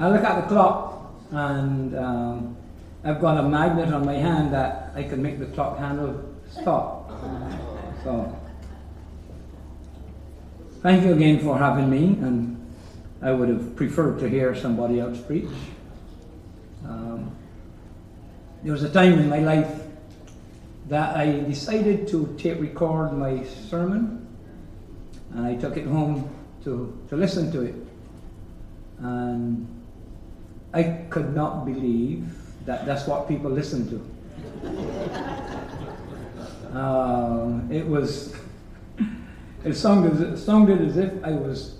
I look at the clock and um, I've got a magnet on my hand that I can make the clock handle stop. So, thank you again for having me, and I would have preferred to hear somebody else preach. Um, there was a time in my life that I decided to tape record my sermon, and I took it home to, to listen to it. And I could not believe that that's what people listen to. um, it was, it sounded, it sounded as if I was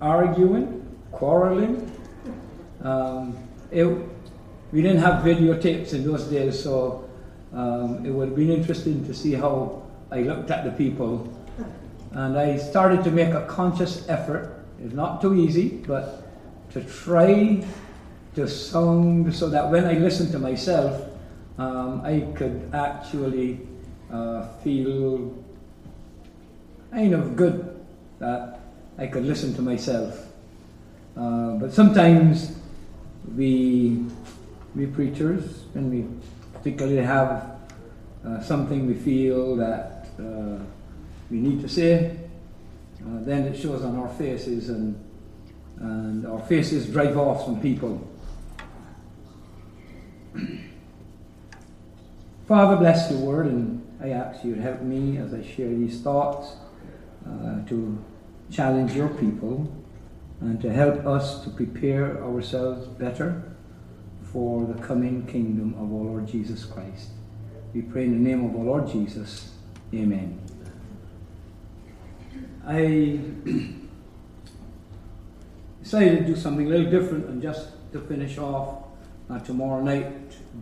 arguing, quarreling. Um, it, we didn't have videotapes in those days, so um, it would have been interesting to see how I looked at the people. And I started to make a conscious effort. It's not too easy, but to try to sound so that when I listen to myself, um, I could actually uh, feel kind of good that I could listen to myself. Uh, but sometimes we, we preachers, when we particularly have uh, something we feel that uh, we need to say, uh, then it shows on our faces and, and our faces drive off some people. Father, bless your word, and I ask you to help me as I share these thoughts uh, to challenge your people and to help us to prepare ourselves better for the coming kingdom of our Lord Jesus Christ. We pray in the name of our Lord Jesus. Amen. I decided to do something a little different and just to finish off uh, tomorrow night.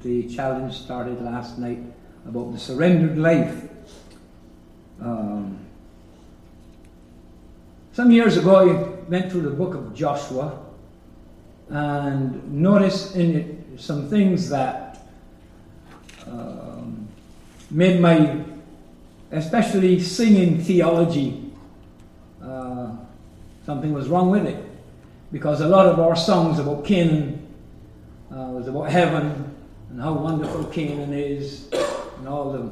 The challenge started last night about the surrendered life. Um, some years ago, I went through the book of Joshua and noticed in it some things that um, made my, especially singing theology, uh, something was wrong with it. Because a lot of our songs about Canaan uh, was about heaven and how wonderful Canaan is and all the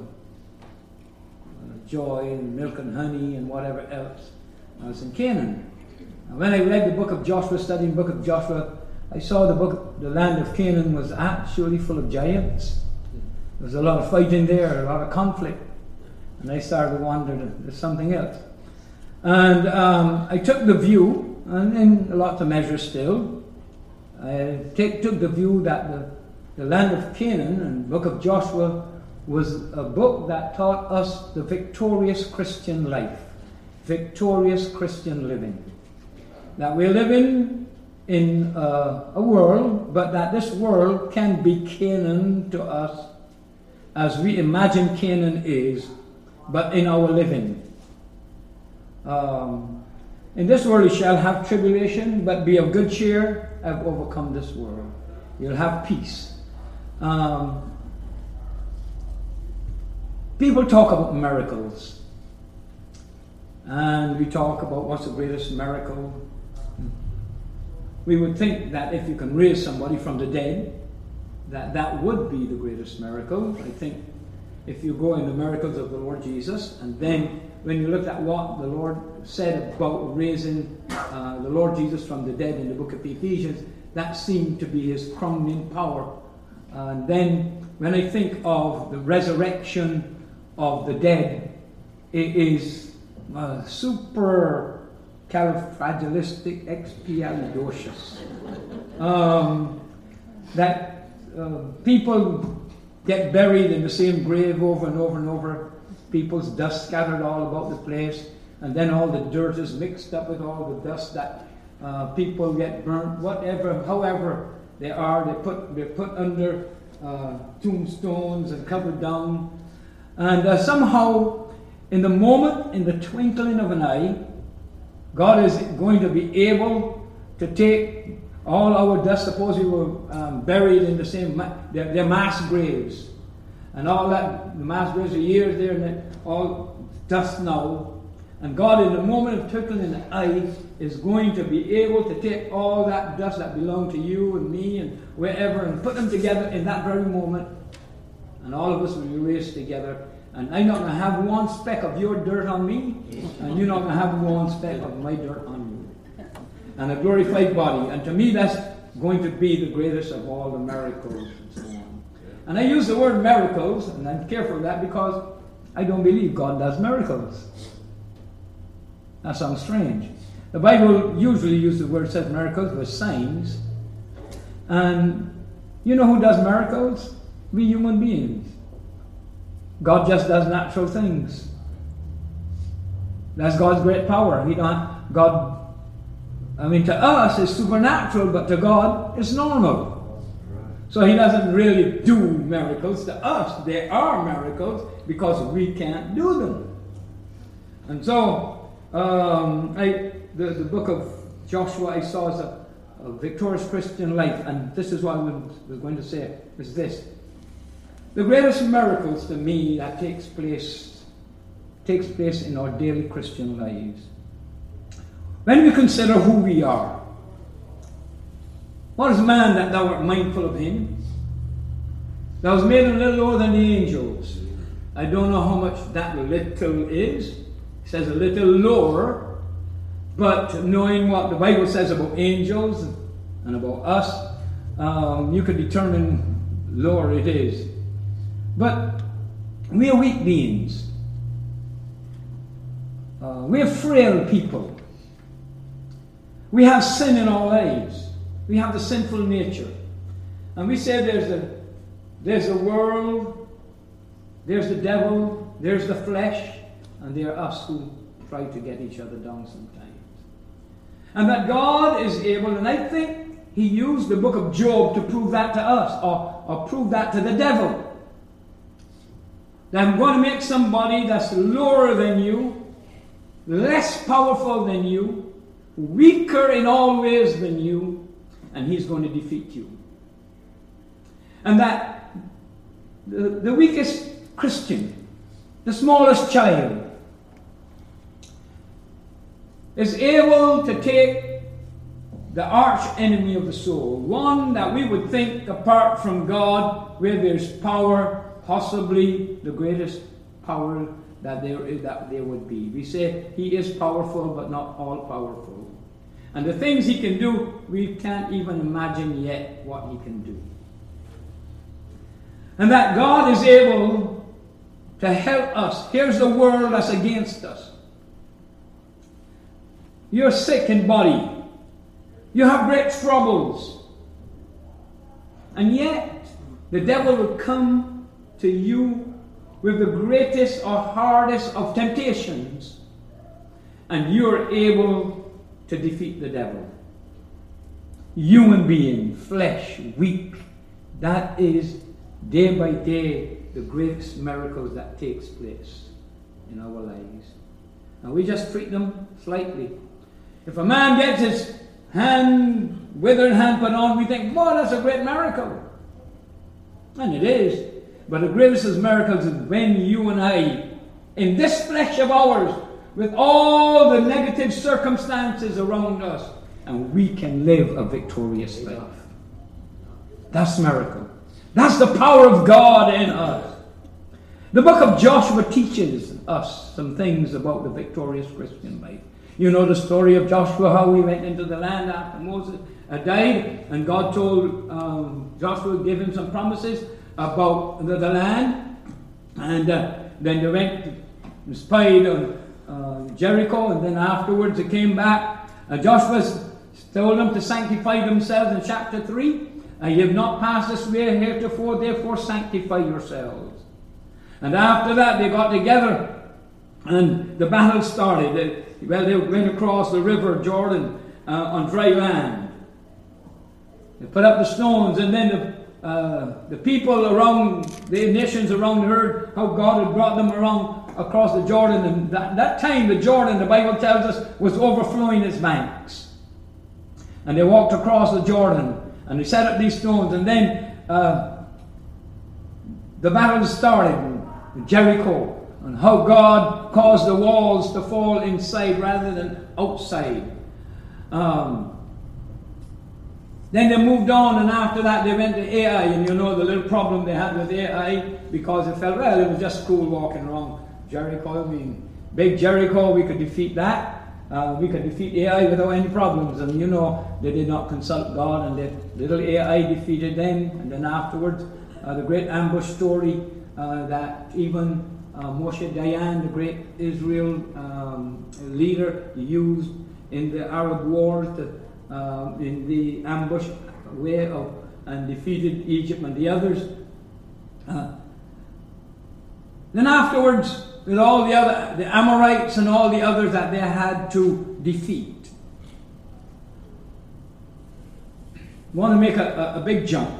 joy and milk and honey and whatever else. I was in Canaan. And when I read the book of Joshua, studying the book of Joshua, I saw the book, the land of Canaan was actually full of giants. There was a lot of fighting there, a lot of conflict. And I started to wonder, there's something else. And um, I took the view, and in a lot of measures still, I take, took the view that the, the land of Canaan and book of Joshua was a book that taught us the victorious Christian life, victorious Christian living. That we're living in a, a world, but that this world can be Canaan to us as we imagine Canaan is, but in our living. Um, in this world you shall have tribulation, but be of good cheer, have overcome this world. You'll have peace. Um, people talk about miracles. And we talk about what's the greatest miracle. We would think that if you can raise somebody from the dead, that that would be the greatest miracle. I think if you go in the miracles of the Lord Jesus, and then when you look at what the Lord said about raising uh, the Lord Jesus from the dead in the book of Ephesians, that seemed to be his crowning power. And then when I think of the resurrection of the dead, it is uh, super califragilistic Um, that uh, people get buried in the same grave over and over and over. People's dust scattered all about the place, and then all the dirt is mixed up with all the dust that uh, people get burnt, whatever, however they are, they put they're put under uh, tombstones and covered down, and uh, somehow, in the moment, in the twinkling of an eye, God is going to be able to take all our dust. Suppose we were um, buried in the same, ma- they're, they're mass graves and all that, the mass graves are years there, and all dust now. And God, in the moment of twinkling in the eye, is going to be able to take all that dust that belonged to you and me and wherever and put them together in that very moment. And all of us will be raised together. And I'm not going to have one speck of your dirt on me, and you're not going to have one speck of my dirt on you. And a glorified body. And to me, that's going to be the greatest of all the miracles and so on. And I use the word miracles, and I'm careful of that because I don't believe God does miracles. That sounds strange. The Bible usually uses the word says miracles with signs. And you know who does miracles? We human beings. God just does natural things. That's God's great power. He don't God I mean to us it's supernatural, but to God it's normal. So he doesn't really do miracles. To us, they are miracles because we can't do them. And so um, I, the, the book of Joshua I saw as a, a victorious Christian life, and this is what I was going to say, is this. The greatest miracles to me that takes place takes place in our daily Christian lives. When we consider who we are, what is man that thou art mindful of him? Thou was made a little lower than the angels. I don't know how much that little is says a little lower, but knowing what the Bible says about angels and about us, um, you can determine lower it is. But we are weak beings. Uh, we are frail people. We have sin in our lives. We have the sinful nature. And we say there's a, there's a world, there's the devil, there's the flesh, and they are us who try to get each other down sometimes. And that God is able, and I think he used the book of Job to prove that to us, or, or prove that to the devil. That I'm going to make somebody that's lower than you, less powerful than you, weaker in all ways than you, and he's going to defeat you. And that the, the weakest Christian, the smallest child, is able to take the arch enemy of the soul, one that we would think apart from God, where there's power, possibly the greatest power that there, that there would be. We say he is powerful, but not all powerful. And the things he can do, we can't even imagine yet what he can do. And that God is able to help us. Here's the world that's against us. You're sick in body. You have great troubles. And yet, the devil will come to you with the greatest or hardest of temptations, and you're able to defeat the devil. Human being, flesh, weak. That is day by day the greatest miracles that takes place in our lives. And we just treat them slightly. If a man gets his hand, withered hand put on, we think, boy, that's a great miracle. And it is. But the greatest of miracles is when you and I, in this flesh of ours, with all the negative circumstances around us, and we can live a victorious life. That's miracle. That's the power of God in us. The book of Joshua teaches us some things about the victorious Christian life. You know the story of Joshua, how he went into the land after Moses died, and God told um, Joshua, gave him some promises about the, the land, and uh, then they went and spied on uh, Jericho, and then afterwards they came back. Uh, Joshua told them to sanctify themselves in chapter 3. Uh, you have not passed this way heretofore, therefore sanctify yourselves. And after that, they got together and the battle started. Well, they went across the river Jordan uh, on dry land. They put up the stones, and then the, uh, the people around, the nations around heard how God had brought them around across the Jordan. And that, that time, the Jordan, the Bible tells us, was overflowing its banks. And they walked across the Jordan, and they set up these stones, and then uh, the battle started Jericho. And how God caused the walls to fall inside rather than outside. Um, then they moved on, and after that they went to Ai, and you know the little problem they had with Ai because they felt, well, it was just cool walking around Jericho. I mean, big Jericho, we could defeat that. Uh, we could defeat Ai without any problems. And you know, they did not consult God, and the little Ai defeated them. And then afterwards, uh, the great ambush story uh, that even uh, Moshe Dayan, the great Israel um, leader, used in the Arab wars to, uh, in the ambush way of and defeated Egypt and the others. Uh, then afterwards, with all the other the Amorites and all the others that they had to defeat. want to make a, a, a big jump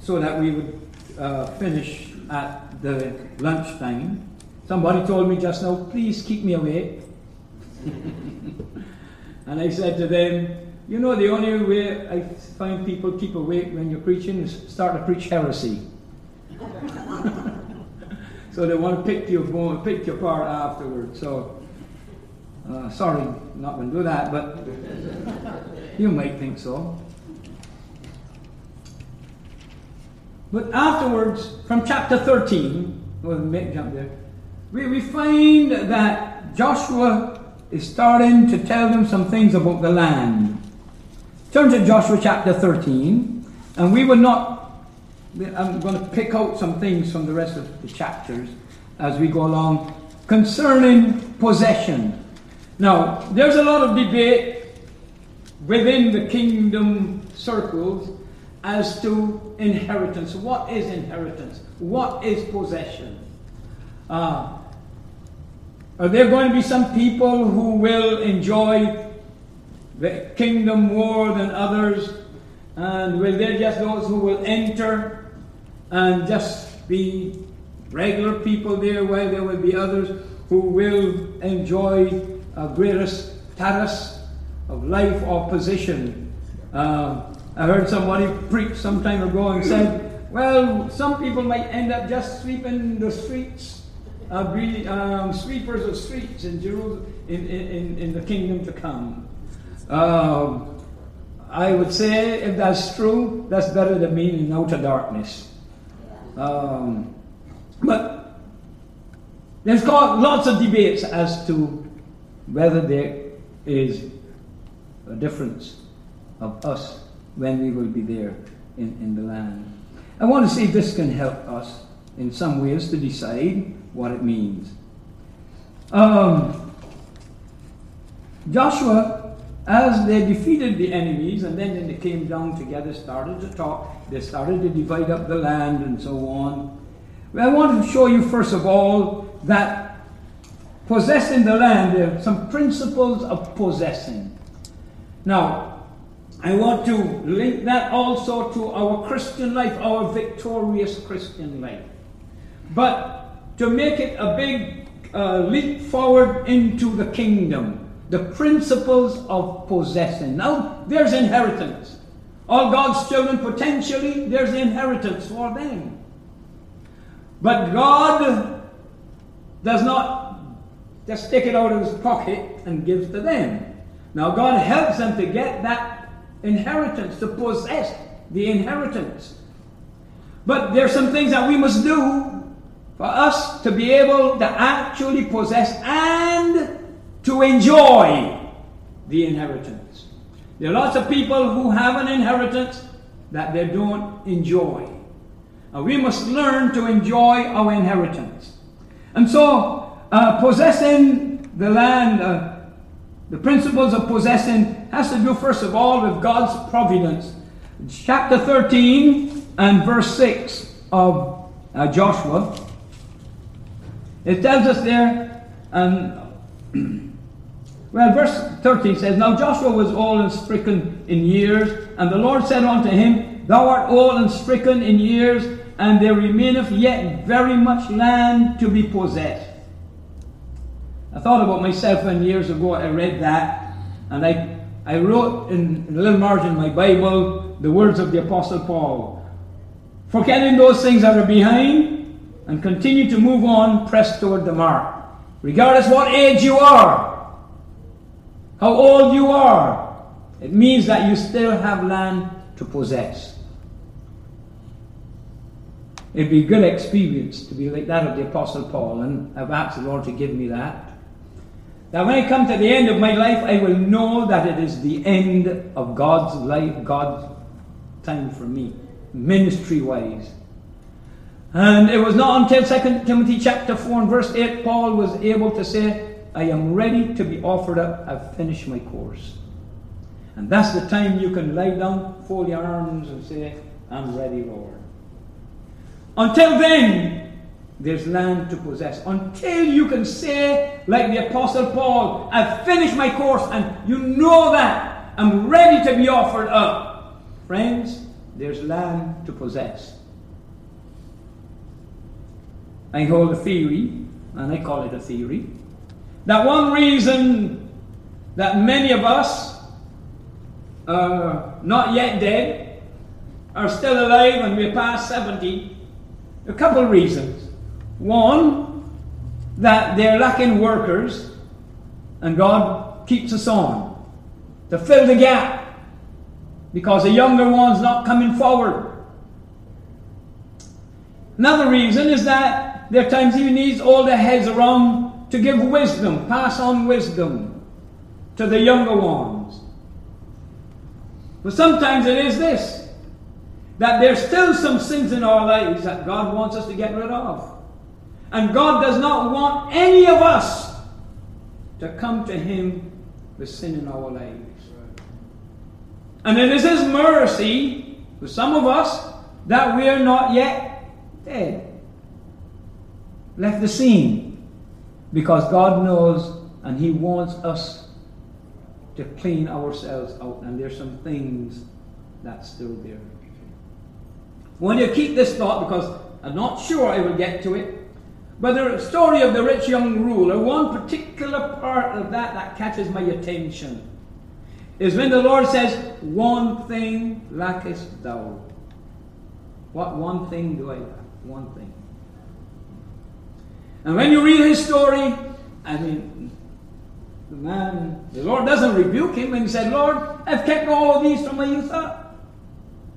so that we would uh, finish at the lunch lunchtime. Somebody told me just now, please keep me awake. and I said to them, you know, the only way I find people keep awake when you're preaching is start to preach heresy. so they want to pick you, pick you apart afterwards. So, uh, sorry, not going to do that, but you might think so. But afterwards, from chapter 13, we'll make jump there, we, we find that Joshua is starting to tell them some things about the land. Turn to Joshua chapter 13, and we will not I'm going to pick out some things from the rest of the chapters as we go along concerning possession. Now, there's a lot of debate within the kingdom circles as to inheritance. What is inheritance? What is possession? Uh, are there going to be some people who will enjoy the kingdom more than others? And will there just those who will enter and just be regular people there, while there will be others who will enjoy a greater status of life or position. Uh, I heard somebody preach some time ago and said, well, some people might end up just sweeping the streets, uh, be um, sweepers of streets in Jerusalem, in, in, in the kingdom to come. Um, I would say, if that's true, that's better than being in outer darkness. Um, but there's got lots of debates as to whether there is a difference of us when we will be there in, in the land. I want to see if this can help us in some ways to decide what it means. Um, Joshua, as they defeated the enemies and then they came down together, started to talk, they started to divide up the land and so on. I want to show you, first of all, that possessing the land, there are some principles of possessing. Now, I want to link that also to our Christian life, our victorious Christian life. But to make it a big uh, leap forward into the kingdom, the principles of possessing. Now, there's inheritance. All God's children, potentially, there's inheritance for them. But God does not just take it out of his pocket and gives to them. Now, God helps them to get that inheritance, to possess the inheritance. But there's some things that we must do for us to be able to actually possess and to enjoy the inheritance. There are lots of people who have an inheritance that they don't enjoy. And we must learn to enjoy our inheritance. And so, uh, possessing the land, uh, the principles of possessing has to do, first of all, with God's providence. Chapter 13 and verse 6 of uh, Joshua. It tells us there, um, and Well, verse 13 says, Now Joshua was old and stricken in years, and the Lord said unto him, Thou art old and stricken in years, and there remaineth yet very much land to be possessed. I thought about myself when years ago I read that, and I, I wrote in, in a little margin in my Bible the words of the Apostle Paul Forgetting those things that are behind and continue to move on, press toward the mark. Regardless what age you are, how old you are, it means that you still have land to possess. It'd be a good experience to be like that of the Apostle Paul, and I've asked the Lord to give me that. That when I come to the end of my life, I will know that it is the end of God's life, God's time for me, ministry wise. And it was not until 2 Timothy chapter 4 and verse 8 Paul was able to say, I am ready to be offered up. I've finished my course. And that's the time you can lie down, fold your arms, and say, I'm ready, Lord. Until then, there's land to possess. Until you can say, like the Apostle Paul, I've finished my course, and you know that I'm ready to be offered up. Friends, there's land to possess. I hold a theory, and I call it a theory, that one reason that many of us are not yet dead, are still alive, and we're past 70, a couple reasons. One, that they're lacking workers, and God keeps us on to fill the gap because the younger one's not coming forward. Another reason is that there are times he needs older heads around to give wisdom, pass on wisdom to the younger ones. But sometimes it is this that there's still some sins in our lives that God wants us to get rid of. And God does not want any of us to come to Him with sin in our lives. And it is His mercy for some of us that we are not yet dead. Left the scene. Because God knows and He wants us to clean ourselves out. And there's some things that's still there. Want you keep this thought because I'm not sure I will get to it. But the story of the rich young ruler, one particular part of that that catches my attention is when the Lord says, One thing lackest thou. What one thing do I lack? One thing. And when you read his story, I mean, the man, the Lord doesn't rebuke him and he said, Lord, I've kept all of these from my youth up.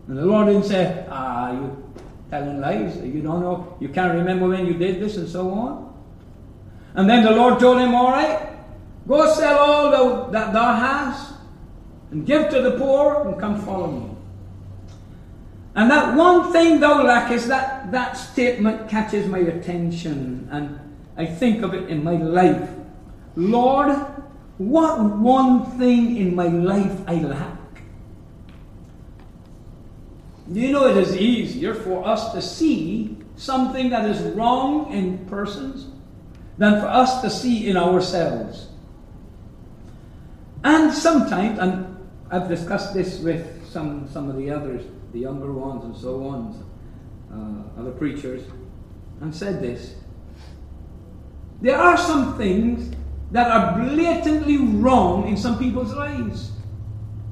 And the Lord didn't say, Ah, you telling lies. You don't know, you can't remember when you did this and so on. And then the Lord told him, All right, go sell all that thou hast and give to the poor and come follow me. And that one thing thou lackest, that, that statement catches my attention. And I think of it in my life. Lord, what one thing in my life I lack? You know it is easier for us to see something that is wrong in persons than for us to see in ourselves? And sometimes, and I've discussed this with some, some of the others, the younger ones and so on, uh, other preachers, and said this. There are some things that are blatantly wrong in some people's lives.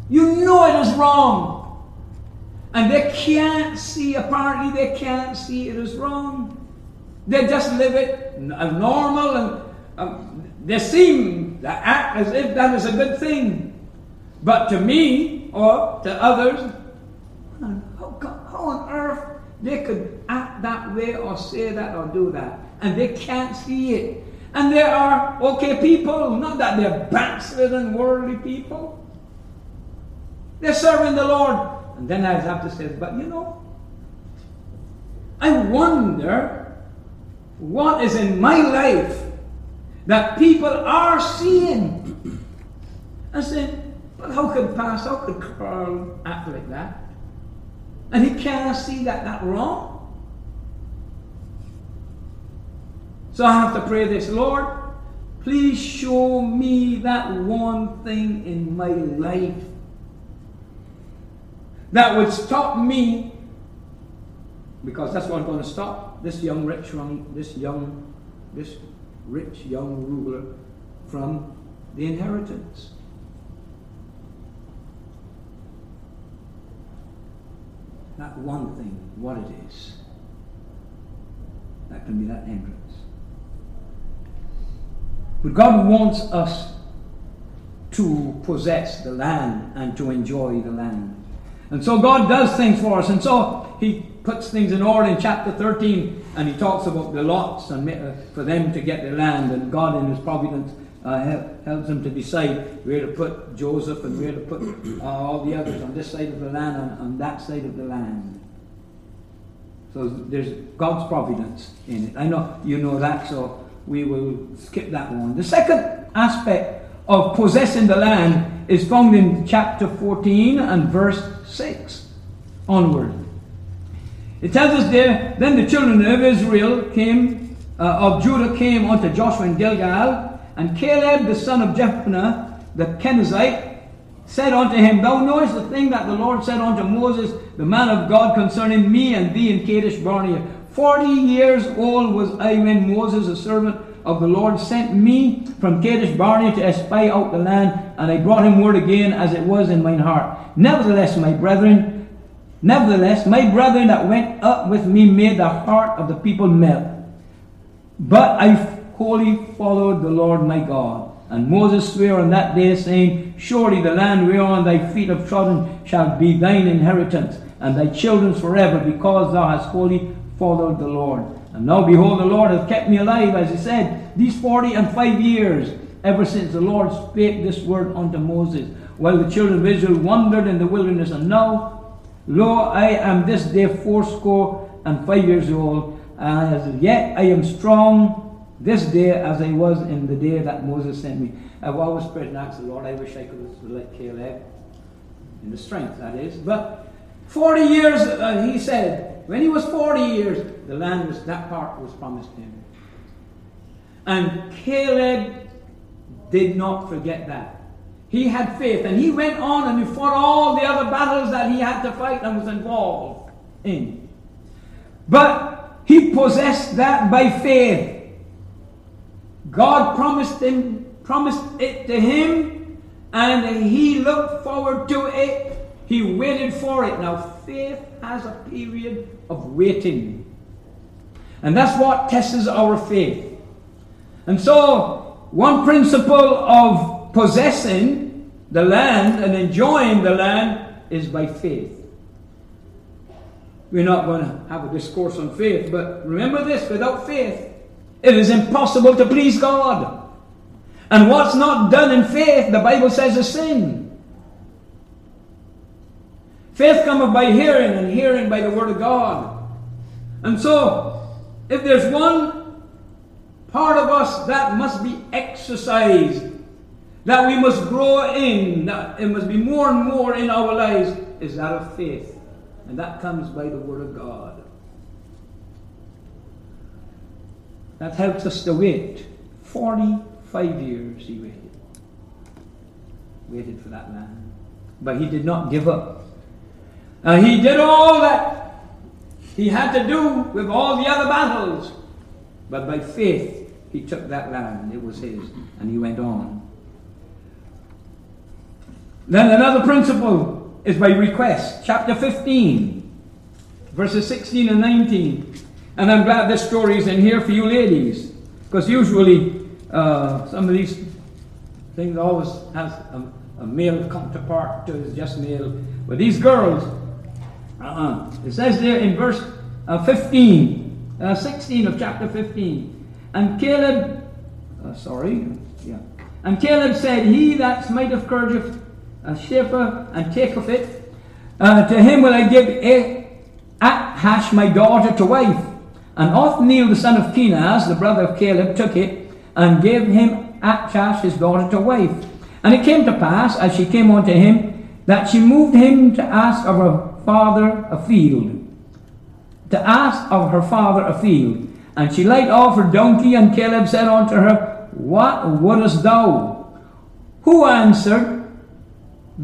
You know it is wrong. And they can't see, apparently, they can't see it is wrong. They just live it as normal and um, they seem to act as if that is a good thing. But to me or to others, they could act that way or say that or do that? And they can't see it. And there are okay people, not that they're backslidden worldly people. They're serving the Lord, and then I have to say, but you know, I wonder what is in my life that people are seeing. I said, but how could Pastor, how could Carl act like that? And he cannot see that that wrong. So I have to pray this, Lord, please show me that one thing in my life that would stop me, because that's what I'm going to stop this young rich this young, this rich young ruler from the inheritance. That one thing, what it is, that can be that hindrance. But God wants us to possess the land and to enjoy the land. And so God does things for us. And so He puts things in order in chapter 13 and He talks about the lots and uh, for them to get the land. And God, in His providence, uh, helps them to decide where to put Joseph and where to put uh, all the others on this side of the land and on that side of the land. So there's God's providence in it. I know you know that, so we will skip that one. The second aspect of possessing the land is found in chapter 14 and verse 6 onward. It tells us there, then the children of Israel came, uh, of Judah came unto Joshua in Gilgal, and Caleb the son of Jephunneh the Kenizzite said unto him, Thou knowest the thing that the Lord said unto Moses, the man of God, concerning me and thee in Kadesh Barnea. Forty years old was I when Moses, the servant of the Lord, sent me from Kadesh Barnea to espy out the land, and I brought him word again as it was in mine heart. Nevertheless, my brethren, nevertheless, my brethren that went up with me made the heart of the people melt. But I wholly followed the Lord my God. And Moses sware on that day, saying, Surely the land whereon thy feet have trodden shall be thine inheritance, and thy children's forever, because thou hast wholly followed the Lord. And now behold, the Lord hath kept me alive, as he said, these forty and five years, ever since the Lord spake this word unto Moses, while the children of Israel wandered in the wilderness. And now, lo, I am this day fourscore and five years old, and as yet I am strong this day as I was in the day that Moses sent me. I've always prayed and asked the Lord, I wish I could have like Caleb, in the strength that is. But 40 years, uh, he said, when he was 40 years, the land was, that part was promised him. And Caleb did not forget that. He had faith and he went on and he fought all the other battles that he had to fight and was involved in. But he possessed that by faith. God promised him, promised it to him, and he looked forward to it. He waited for it. Now, faith has a period of waiting. And that's what tests our faith. And so, one principle of possessing the land and enjoying the land is by faith. We're not going to have a discourse on faith, but remember this without faith, it is impossible to please God. And what's not done in faith, the Bible says, is sin. Faith cometh by hearing, and hearing by the Word of God. And so, if there's one part of us that must be exercised, that we must grow in, that it must be more and more in our lives, is that of faith. And that comes by the Word of God. That helps us to wait. 45 years he waited. Waited for that man. But he did not give up. Uh, he did all that he had to do with all the other battles. But by faith, he took that land. It was his. And he went on. Then another principle is by request. Chapter 15, verses 16 and 19. And I'm glad this story is in here for you ladies, because usually uh, some of these things always has a, a male counterpart to it, just male. But these girls, uh-uh. It says there in verse uh, 15, uh, 16 of chapter 15, and Caleb, uh, sorry, yeah, and Caleb said, He that's that smiteth Kirjath a Shepher and taketh it, uh, to him will I give Achsah my daughter to wife. And Othniel the son of Kenaz, the brother of Caleb, took it and gave him Achsah his daughter to wife. And it came to pass, as she came unto him, that she moved him to ask of her father a field. To ask of her father a field. And she laid off her donkey, and Caleb said unto her, What wouldest thou? Who answered,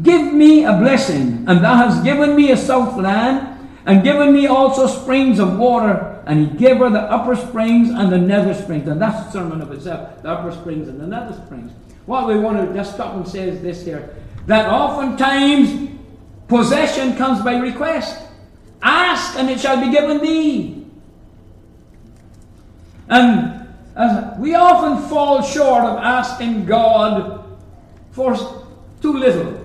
Give me a blessing, and thou hast given me a south land, and given me also springs of water and he gave her the upper springs and the nether springs. And that's a sermon of itself the upper springs and the nether springs. What we want to just stop and say is this here that oftentimes possession comes by request. Ask and it shall be given thee. And as we often fall short of asking God for too little.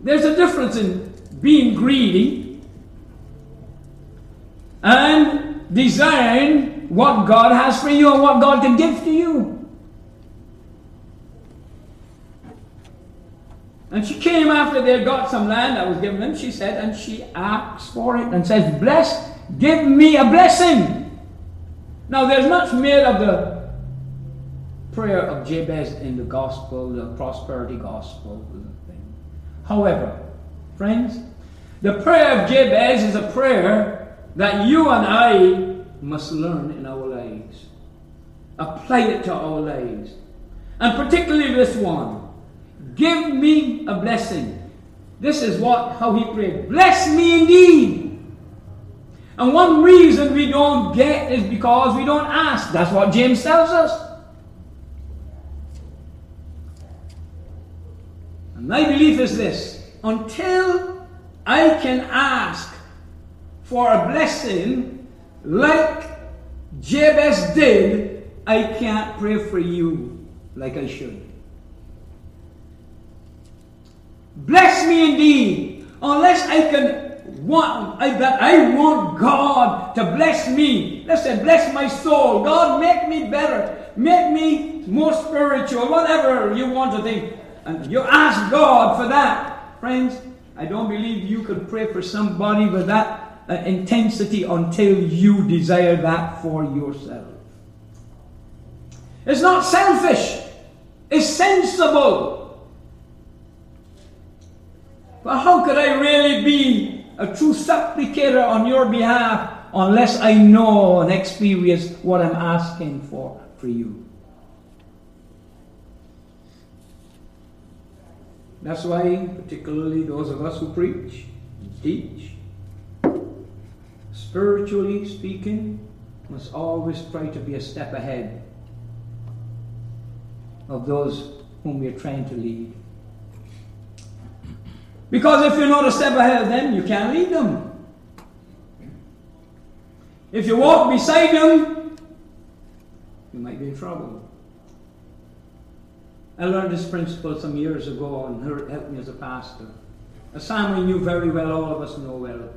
There's a difference in being greedy and desiring what God has for you and what God can give to you. And she came after they got some land that was given them, she said, and she asked for it and says, Bless, give me a blessing. Now there's much made of the prayer of Jabez in the gospel, the prosperity gospel thing. However, friends, the prayer of Jabez is a prayer that you and I must learn in our lives. Apply it to our lives. And particularly this one. Give me a blessing. This is what how he prayed. Bless me indeed. And one reason we don't get is because we don't ask. That's what James tells us. And my belief is this until I can ask for a blessing like Jabez did, I can't pray for you like I should. Bless me indeed, unless I can want I, that I want God to bless me. Listen, bless my soul. God, make me better. Make me more spiritual. Whatever you want to think. And you ask God for that. Friends, I don't believe you could pray for somebody with that Uh, intensity until you desire that for yourself. It's not selfish. It's sensible. But how could I really be a true supplicator on your behalf unless I know and experience what I'm asking for for you? That's why, particularly those of us who preach teach, spiritually speaking, must always try to be a step ahead of those whom we are trying to lead. Because if you're not a step ahead of them, you can't lead them. If you walk beside them, you might be in trouble. I learned this principle some years ago and helped me as a pastor. A psalm I knew very well, all of us know well.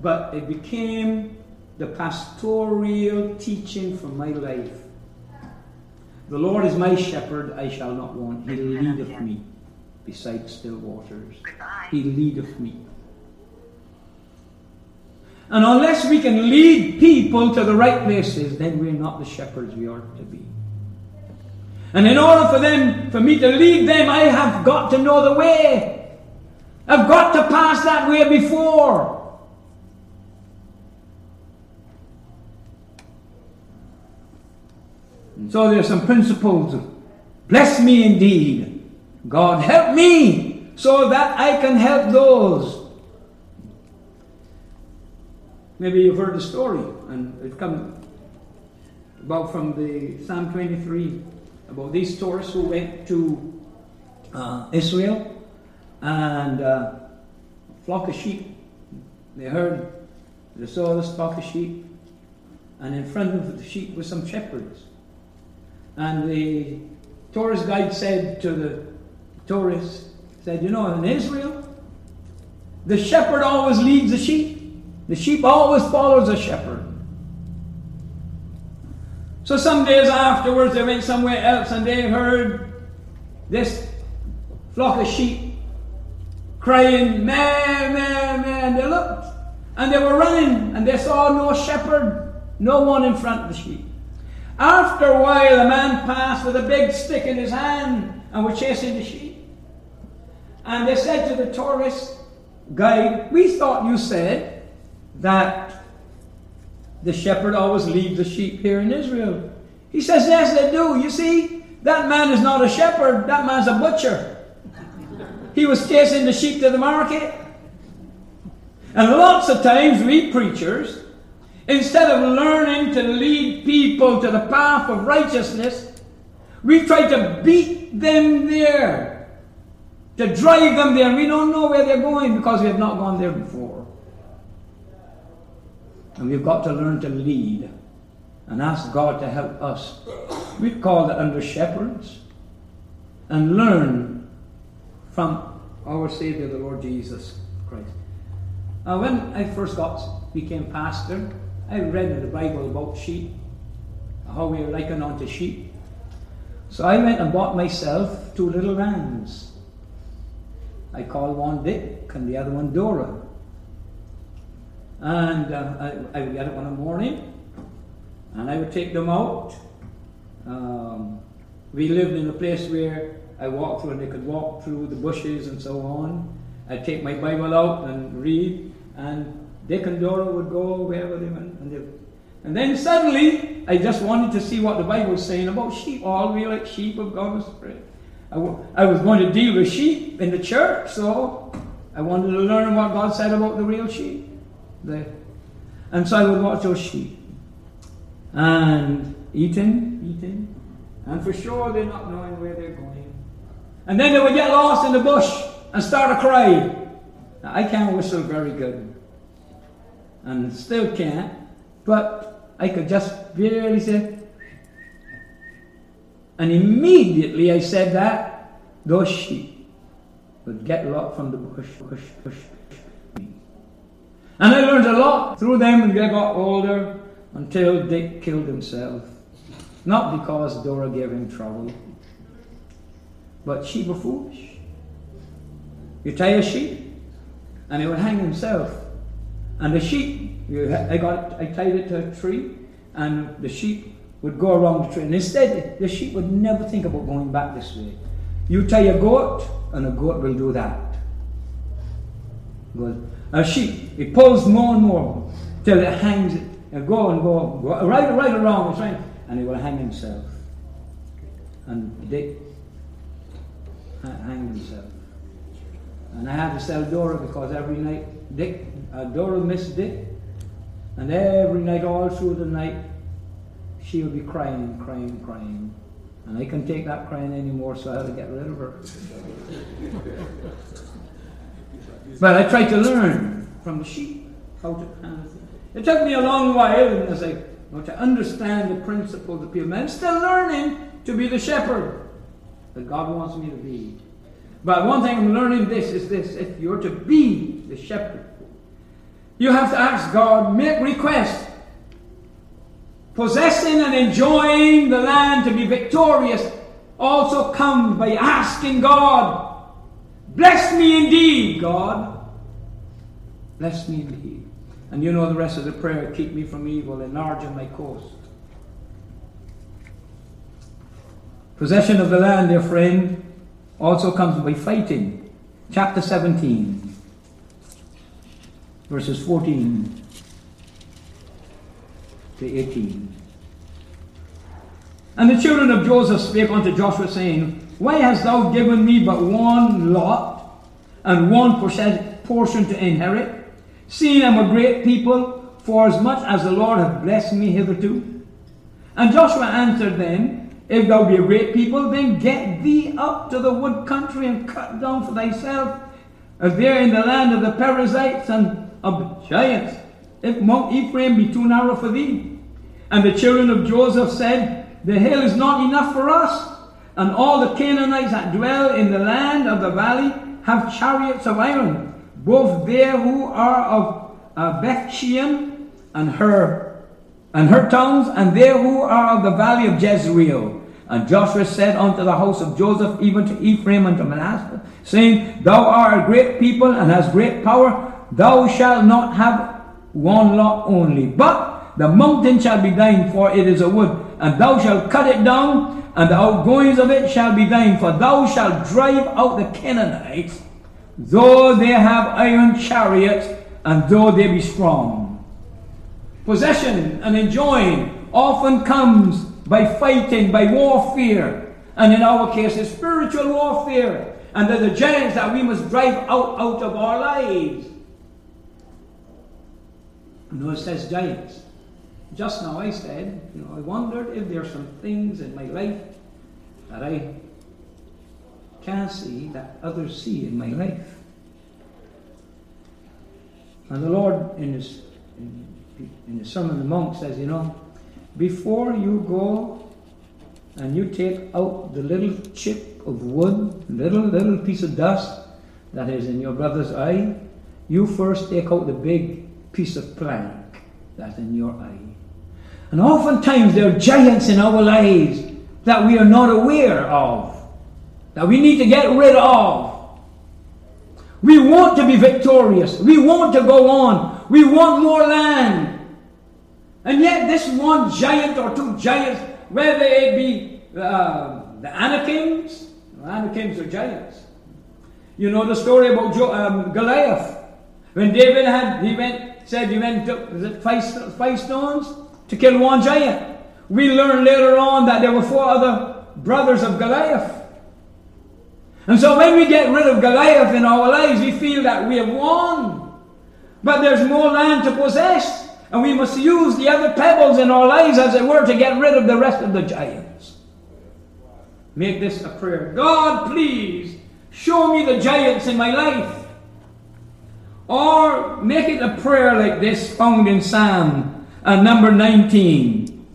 But it became the pastoral teaching for my life. The Lord is my shepherd, I shall not want. He leadeth me beside still waters. He leadeth me. And unless we can lead people to the right places, then we're not the shepherds we ought to be. And in order for them, for me to lead them, I have got to know the way. I've got to pass that way before. So there are some principles. Bless me indeed God, help me so that I can help those. Maybe you've heard the story, and it come about from the Psalm 23 about these tourists who went to uh, Israel and uh, a flock of sheep. They heard, they saw this flock of sheep, and in front of the sheep were some shepherds. And the tourist guide said to the tourists said, You know, in Israel, the shepherd always leads the sheep. The sheep always follows the shepherd. So some days afterwards, they went somewhere else and they heard this flock of sheep crying, meh, meh. And they looked and they were running and they saw no shepherd, no one in front of the sheep. After a while, a man passed with a big stick in his hand and was chasing the sheep. And they said to the tourist guide, We thought you said that the shepherd always leaves the sheep here in Israel. He says, Yes, they do. You see, that man is not a shepherd, that man's a butcher. He was chasing the sheep to the market. And lots of times we preachers, instead of learning to lead people to the path of righteousness, we try to beat them there to drive them there. We don't know where they're going because we have not gone there before. And we've got to learn to lead and ask God to help us. We call it under shepherds and learn from our Savior, the Lord Jesus Christ. Now, when I first got became pastor, I read in the Bible about sheep, how we are likened unto sheep. So I went and bought myself two little rams. I called one Dick and the other one Dora. And uh, I, I, would get up one morning and I would take them out. Um, we lived in a place where I walked through and they could walk through the bushes and so on. I'd take my Bible out and read, and Dick and Dora would go wherever they went. And, they, and then suddenly, I just wanted to see what the Bible was saying about sheep. All we like sheep of God's Spirit. I, w- I was going to deal with sheep in the church, so I wanted to learn what God said about the real sheep. And so I would watch those sheep. And eating, eating, and for sure they're not knowing where they're going. And then they would get lost in the bush and start to cry. Now, I can't whistle very good, and still can't, but I could just barely say, and immediately I said that, those sheep would get lost from the bush, bush, bush. And I learned a lot through them and they got older until Dick killed himself. Not because Dora gave him trouble, but sheep were foolish. You tie a sheep, and he would hang himself. And the sheep, I got, I tied it to a tree, and the sheep would go around the tree. And instead, the sheep would never think about going back this way. You tie a goat, and a goat will do that. Goes, a sheep, it pulls more and more till it hangs it, go and go, go right, right around train, and he will hang himself. And Dick hanged himself. And I had to sell Dora because every night Dick, uh, Dora missed Dick. And every night, all through the night, she would be crying, crying, crying. And I can't take that crying anymore, so I had to get rid of her. but I tried to learn from the sheep how to handle it. It took me a long while, and as I know, to understand the principle of the people. I'm still learning to be the shepherd that God wants me to be. But one thing I'm learning this is this if you're to be the shepherd, you have to ask God, make requests. Possessing and enjoying the land to be victorious also comes by asking God, Bless me indeed, God. Bless me indeed. And you know the rest of the prayer keep me from evil, enlarge my coast. Possession of the land, dear friend, also comes by fighting. Chapter 17, verses 14 to 18. And the children of Joseph spake unto Joshua, saying, Why hast thou given me but one lot and one portion to inherit, seeing I'm a great people, for as much as the Lord hath blessed me hitherto? And Joshua answered them, if thou be a great people, then get thee up to the wood country and cut down for thyself, as there in the land of the Perizzites and of giants, if Mount Ephraim be too narrow for thee. And the children of Joseph said, The hill is not enough for us, and all the Canaanites that dwell in the land of the valley have chariots of iron, both there who are of uh, Bethshean and her and her towns, and there who are of the valley of Jezreel. And Joshua said unto the house of Joseph, even to Ephraim and to Manasseh, saying, Thou art a great people and hast great power. Thou shalt not have one lot only, but the mountain shall be thine, for it is a wood, and thou shalt cut it down, and the outgoings of it shall be thine, for thou shalt drive out the Canaanites, though they have iron chariots, and though they be strong. Possession and enjoying often comes by fighting, by warfare, and in our case, it's spiritual warfare. And they're the giants that we must drive out, out of our lives. No, it says giants. Just now I said, you know, I wondered if there are some things in my life that I can't see that others see in my life. And the Lord, in his, in, in the Sermon on the Mount, says, you know, before you go and you take out the little chip of wood, little, little piece of dust that is in your brother's eye, you first take out the big piece of plank that's in your eye. And oftentimes there are giants in our lives that we are not aware of, that we need to get rid of. We want to be victorious. We want to go on. We want more land. And yet, this one giant or two giants, whether it be uh, the Anakims, Anakims are giants. You know the story about jo- um, Goliath. When David had, he went, said was it five, five stones to kill one giant. We learn later on that there were four other brothers of Goliath. And so when we get rid of Goliath in our lives, we feel that we have won. But there's more land to possess. And we must use the other pebbles in our lives, as it were, to get rid of the rest of the giants. Make this a prayer. God, please show me the giants in my life. Or make it a prayer like this found in Psalm uh, number 19.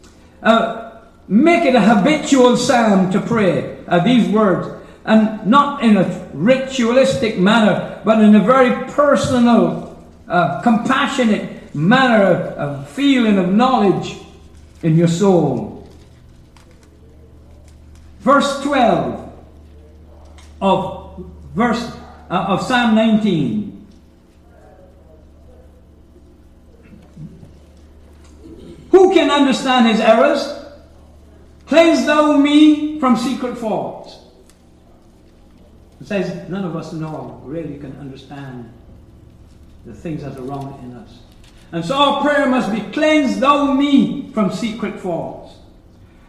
Uh, make it a habitual psalm to pray uh, these words and not in a ritualistic manner, but in a very personal, uh, compassionate manner of, of feeling of knowledge in your soul. Verse 12 of verse uh, of Psalm 19. Who can understand his errors? Cleanse thou me from secret faults. It says none of us know, really can understand the things that are wrong in us. And so our prayer must be cleanse thou me from secret faults.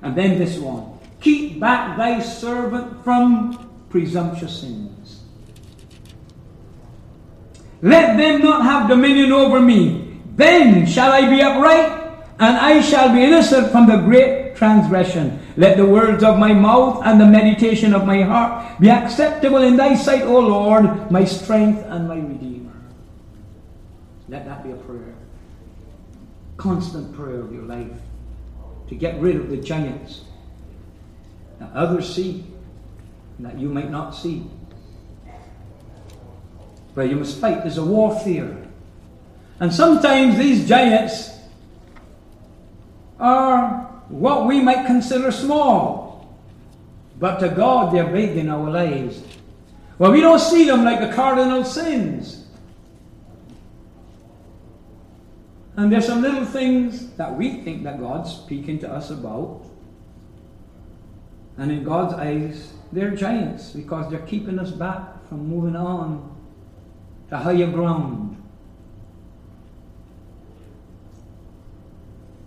And then this one keep back thy servant from presumptuous sins. Let them not have dominion over me. Then shall I be upright, and I shall be innocent from the great transgression. Let the words of my mouth and the meditation of my heart be acceptable in thy sight, O Lord, my strength and my redeemer. Let that be a prayer. Constant prayer of your life to get rid of the giants that others see and that you might not see. Where you must fight. There's a warfare. And sometimes these giants are what we might consider small. But to God, they're big in our lives. Well, we don't see them like the cardinal sins. And there's some little things that we think that God's speaking to us about. And in God's eyes, they're giants because they're keeping us back from moving on to higher ground.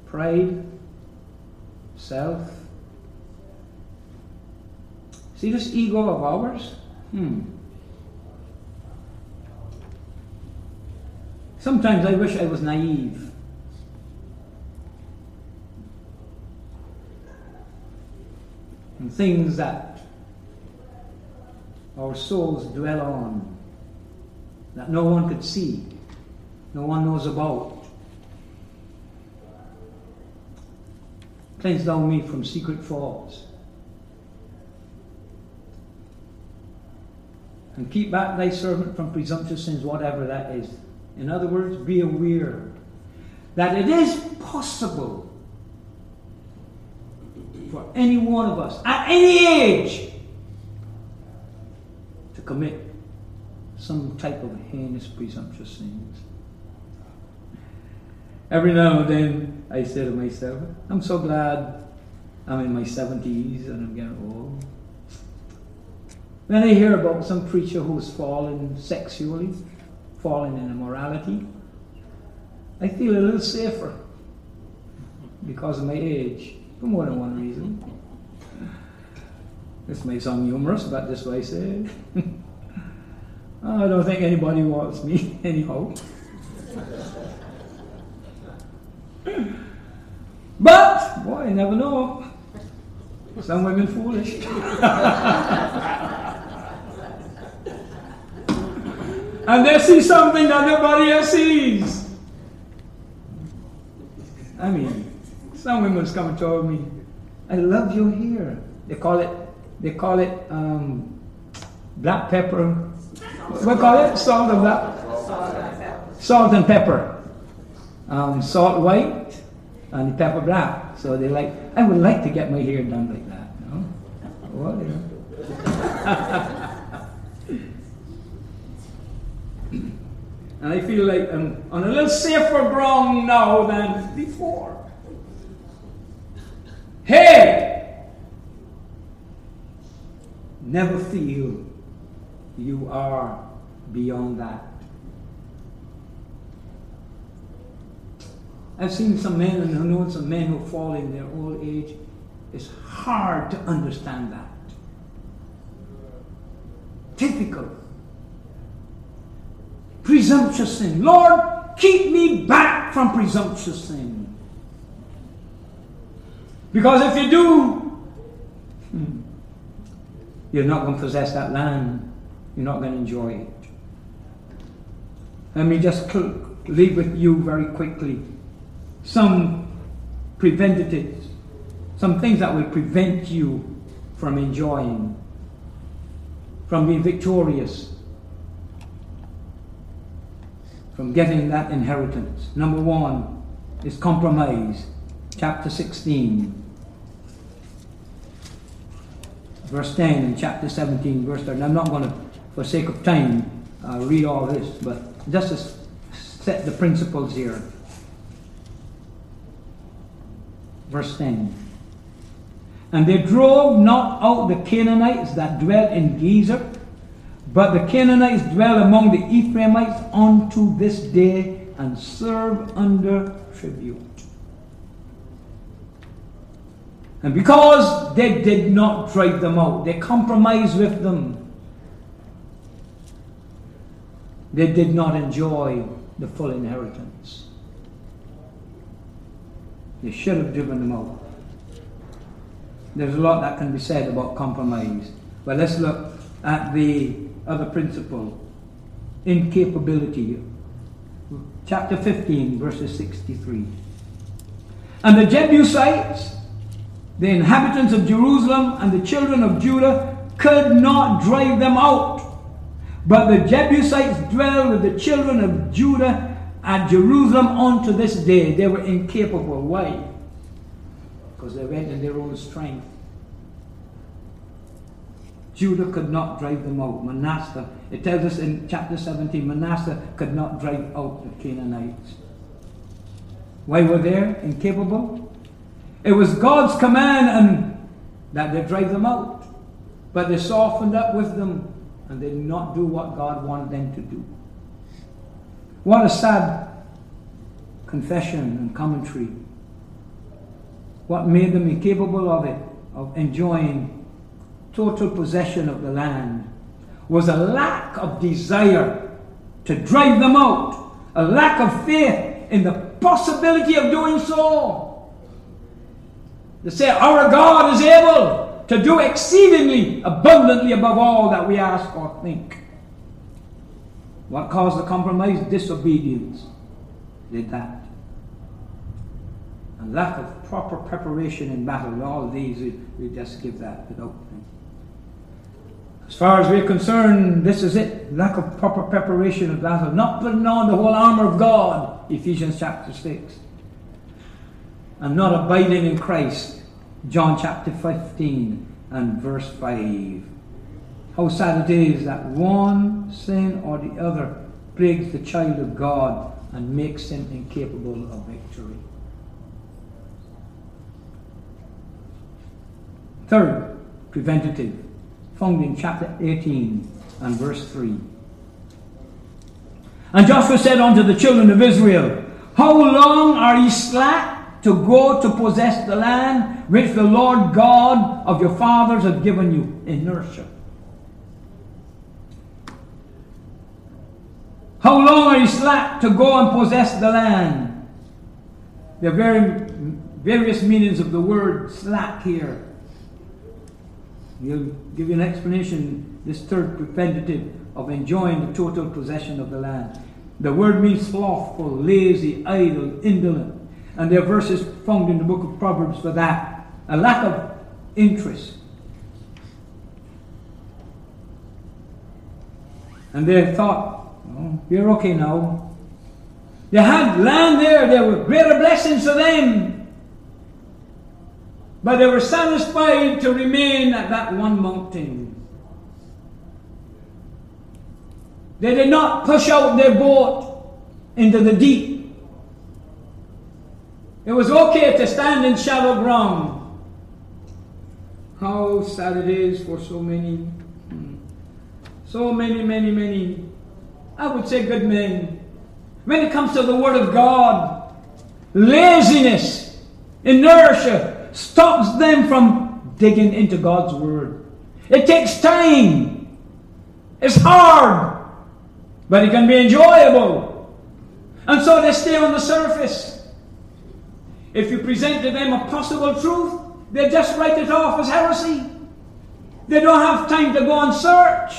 Pride, self. See this ego of ours? Hmm. Sometimes I wish I was naive. And things that our souls dwell on, that no one could see, no one knows about. Cleanse thou me from secret faults. And keep back thy servant from presumptuous sins, whatever that is. In other words, be aware that it is possible for any one of us at any age to commit some type of heinous, presumptuous sins. Every now and then I say to myself, I'm so glad I'm in my 70s and I'm getting old. When I hear about some preacher who's fallen sexually, fallen in immorality, I feel a little safer because of my age, for more than one reason. This may sound humorous, but this way I say. I don't think anybody wants me anyhow. But, boy, you never know. Some women foolish. and they see something that nobody else sees. I mean, Some women's come and told me, I love your hair. They call it, they call it um, black pepper. What call it? Salt and black. Salt and pepper. Um, salt white and pepper black. So they like, I would like to get my hair done like that. Know? Well, you know. and I feel like I'm on a little safer ground now than before. Hey! Never feel you are beyond that. I've seen some men and I know some men who fall in their old age. It's hard to understand that. Typical. Presumptuous sin. Lord, keep me back from presumptuous sin. Because if you do, hmm, you're not going to possess that land. You're not going to enjoy it. Let me just leave with you very quickly some preventatives, some things that will prevent you from enjoying, from being victorious, from getting that inheritance. Number one is compromise. Chapter 16 verse 10 and chapter 17, verse 30. I'm not going to, for sake of time, uh, read all this, but just to set the principles here. Verse 10. And they drove not out the Canaanites that dwelt in Gezer, but the Canaanites dwell among the Ephraimites unto this day and serve under tribute. And because they did not drive them out, they compromised with them, they did not enjoy the full inheritance. They should have driven them out. There's a lot that can be said about compromise. But let's look at the other principle incapability. Chapter 15, verses 63. And the Jebusites the inhabitants of Jerusalem and the children of Judah could not drive them out. But the Jebusites dwelled with the children of Judah at Jerusalem unto this day. They were incapable. Why? Because they went in their own strength. Judah could not drive them out. Manasseh, it tells us in chapter 17, Manasseh could not drive out the Canaanites. Why were they incapable? It was God's command and that they drive them out. But they softened up with them and they did not do what God wanted them to do. What a sad confession and commentary. What made them incapable of it, of enjoying total possession of the land, was a lack of desire to drive them out, a lack of faith in the possibility of doing so. They say, Our God is able to do exceedingly abundantly above all that we ask or think. What caused the compromise? Disobedience did that. And lack of proper preparation in battle. All these, we, we just give that without. As far as we're concerned, this is it. Lack of proper preparation of battle. Not putting on the whole armor of God. Ephesians chapter 6 and not abiding in Christ. John chapter 15 and verse 5. Oh, How sad it is that one sin or the other plagues the child of God and makes him incapable of victory. Third, preventative, found in chapter 18 and verse 3. And Joshua said unto the children of Israel, How long are ye slack? to go to possess the land which the Lord God of your fathers had given you. Inertia. How long are you slack to go and possess the land? There are very, various meanings of the word slack here. He'll give you an explanation, this third preventative of enjoying the total possession of the land. The word means slothful, lazy, idle, indolent. And there are verses found in the book of Proverbs for that. A lack of interest. And they thought, oh, we're okay now. They had land there, there were greater blessings for them. But they were satisfied to remain at that one mountain. They did not push out their boat into the deep. It was okay to stand in shallow ground. How sad it is for so many, hmm, so many, many, many, I would say good men. When it comes to the Word of God, laziness, inertia stops them from digging into God's Word. It takes time. It's hard but it can be enjoyable. And so they stay on the surface. If you present to them a possible truth, they just write it off as heresy. They don't have time to go and search.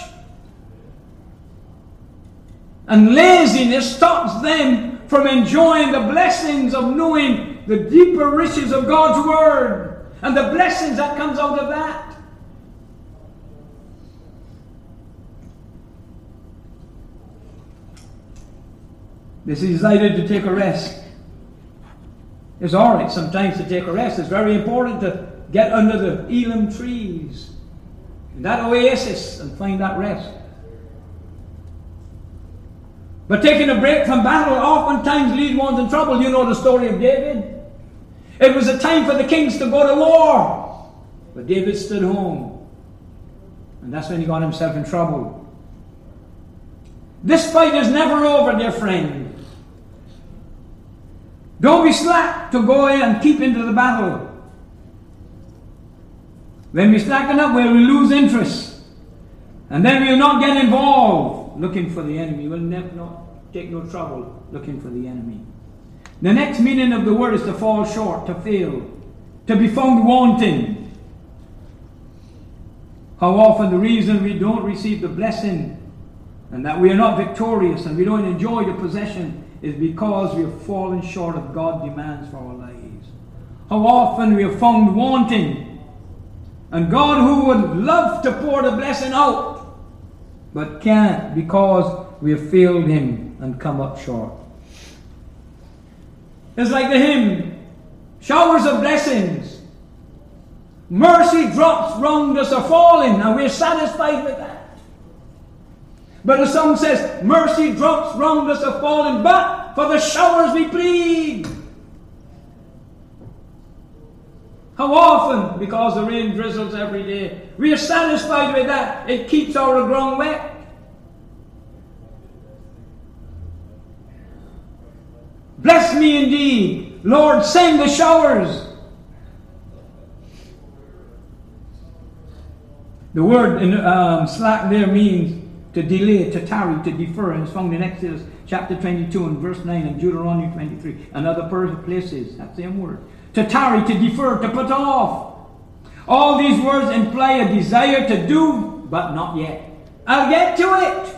And laziness stops them from enjoying the blessings of knowing the deeper riches of God's Word and the blessings that comes out of that. They decided to take a rest. It's all right sometimes to take a rest. It's very important to get under the Elim trees, in that oasis, and find that rest. But taking a break from battle oftentimes leads one in trouble. You know the story of David. It was a time for the kings to go to war. But David stood home. And that's when he got himself in trouble. This fight is never over, dear friend. Don't be slack to go in and keep into the battle. When we slacken up, we'll lose interest. And then we'll not get involved looking for the enemy. We'll never not take no trouble looking for the enemy. The next meaning of the word is to fall short, to fail, to be found wanting. How often the reason we don't receive the blessing and that we are not victorious and we don't enjoy the possession is because we have fallen short of God's demands for our lives. How often we have found wanting, and God who would love to pour the blessing out, but can't because we have failed Him and come up short. It's like the hymn, showers of blessings. Mercy drops round us are falling, and we're satisfied with that. But the song says, Mercy drops round us have fallen, but for the showers we plead. How often, because the rain drizzles every day, we are satisfied with that. It keeps our ground wet. Bless me indeed. Lord, send the showers. The word in um, slack there means to delay, to tarry, to defer, and it's found in Exodus chapter 22 and verse 9 and Deuteronomy 23 and other places, that same word. To tarry, to defer, to put off. All these words imply a desire to do, but not yet. I'll get to it.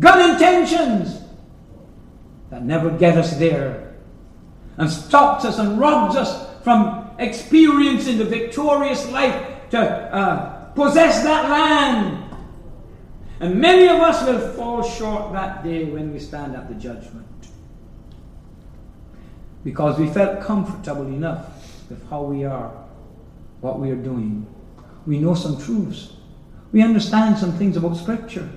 Good intentions that never get us there and stops us and robs us from experiencing the victorious life to uh, possess that land and many of us will fall short that day when we stand at the judgment. Because we felt comfortable enough with how we are, what we are doing. We know some truths. We understand some things about Scripture.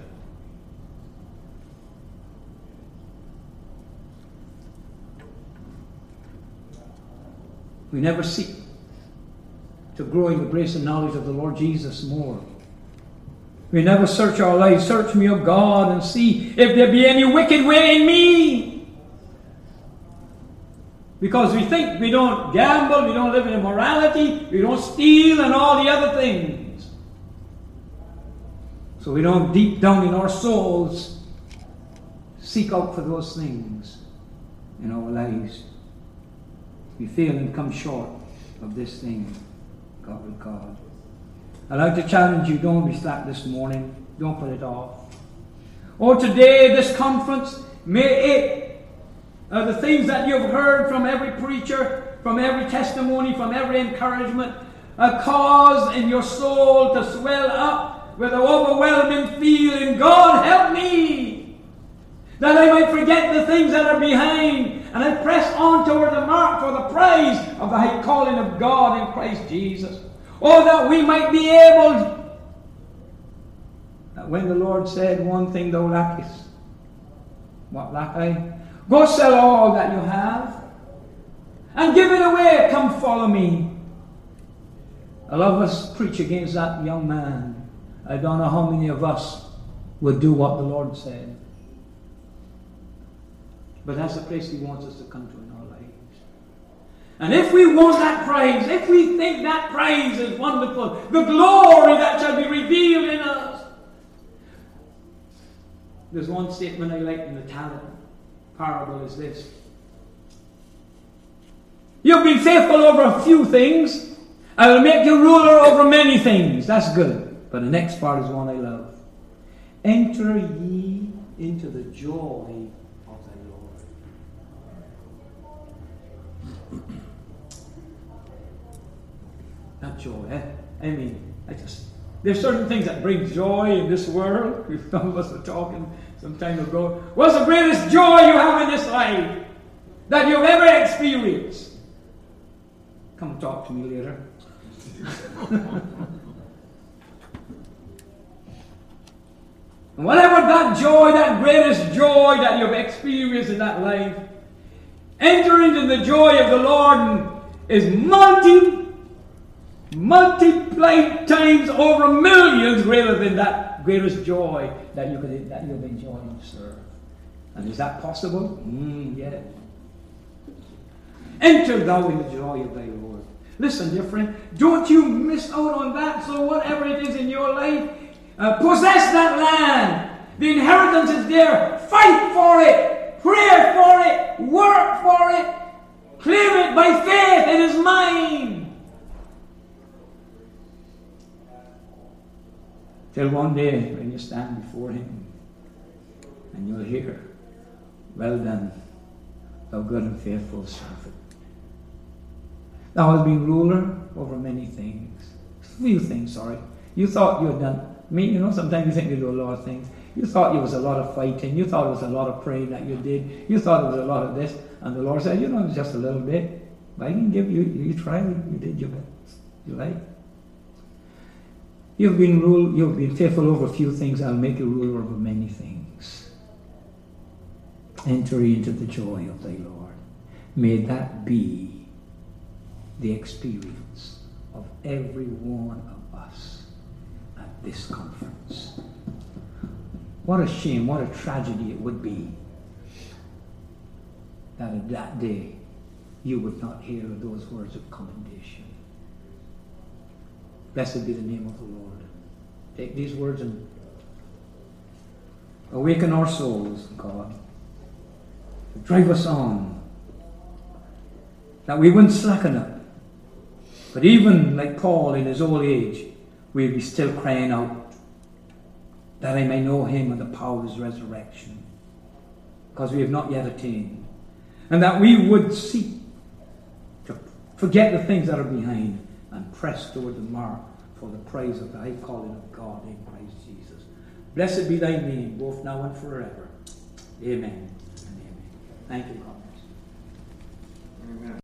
We never seek to grow in the grace and knowledge of the Lord Jesus more. We never search our lives. Search me, O God, and see if there be any wicked way in me. Because we think we don't gamble, we don't live in immorality, we don't steal, and all the other things. So we don't deep down in our souls seek out for those things in our lives. We fail and come short of this thing, God with God. I'd like to challenge you don't be slack this morning. Don't put it off. Or today, this conference, may it uh, the things that you've heard from every preacher, from every testimony, from every encouragement, uh, cause in your soul to swell up with an overwhelming feeling God, help me! That I might forget the things that are behind and I press on toward the mark for the prize of the high calling of God in Christ Jesus. Oh, that we might be able, that when the Lord said, One thing thou lackest, what lack I? Go sell all that you have and give it away. Come follow me. A lot of us preach against that young man. I don't know how many of us would do what the Lord said. But that's the place He wants us to come to in our lives. And if we want that praise, if we think that praise is wonderful, the glory that shall be revealed in us. There's one statement I like in the talent parable is this. You've been faithful over a few things. I will make you ruler over many things. That's good. But the next part is one I love. Enter ye into the joy of the Lord. Not joy, eh? I mean, I just there's certain things that bring joy in this world. Some of us are talking some time ago. What's the greatest joy you have in this life that you've ever experienced? Come talk to me later. whatever that joy, that greatest joy that you've experienced in that life, enter into the joy of the Lord is multi multiplied times over millions greater than that greatest joy that you could that you've enjoyed and served. And is that possible? Mm, yeah. Enter thou in the joy of thy Lord. Listen, dear friend, don't you miss out on that. So whatever it is in your life, uh, possess that land. The inheritance is there. Fight for it. Pray for it. Work for it. Claim it by faith. It is mine. Till one day when you stand before Him and you'll hear, Well done, thou good and faithful servant. Thou hast been ruler over many things. Few things, sorry. You thought you had done. Mean, you know, sometimes you think you do a lot of things. You thought it was a lot of fighting. You thought it was a lot of praying that you did. You thought it was a lot of this. And the Lord said, you know, it was just a little bit. But I can give you, you tried, you did your best. You like. You've been rule, you've been faithful over a few things, I'll make you ruler over many things. Enter into the joy of thy Lord. May that be the experience of every one of us at this conference. What a shame, what a tragedy it would be that at that day you would not hear those words of commendation. Blessed be the name of the Lord. Take these words and awaken our souls, God. Drive us on. That we wouldn't slacken up. But even like Paul in his old age, we'll be still crying out that I may know him and the power of his resurrection. Because we have not yet attained. And that we would seek to forget the things that are behind and press toward the mark for the praise of the high calling of God in Christ Jesus. Blessed be thy name, both now and forever. Amen and amen. Thank you, God. Amen.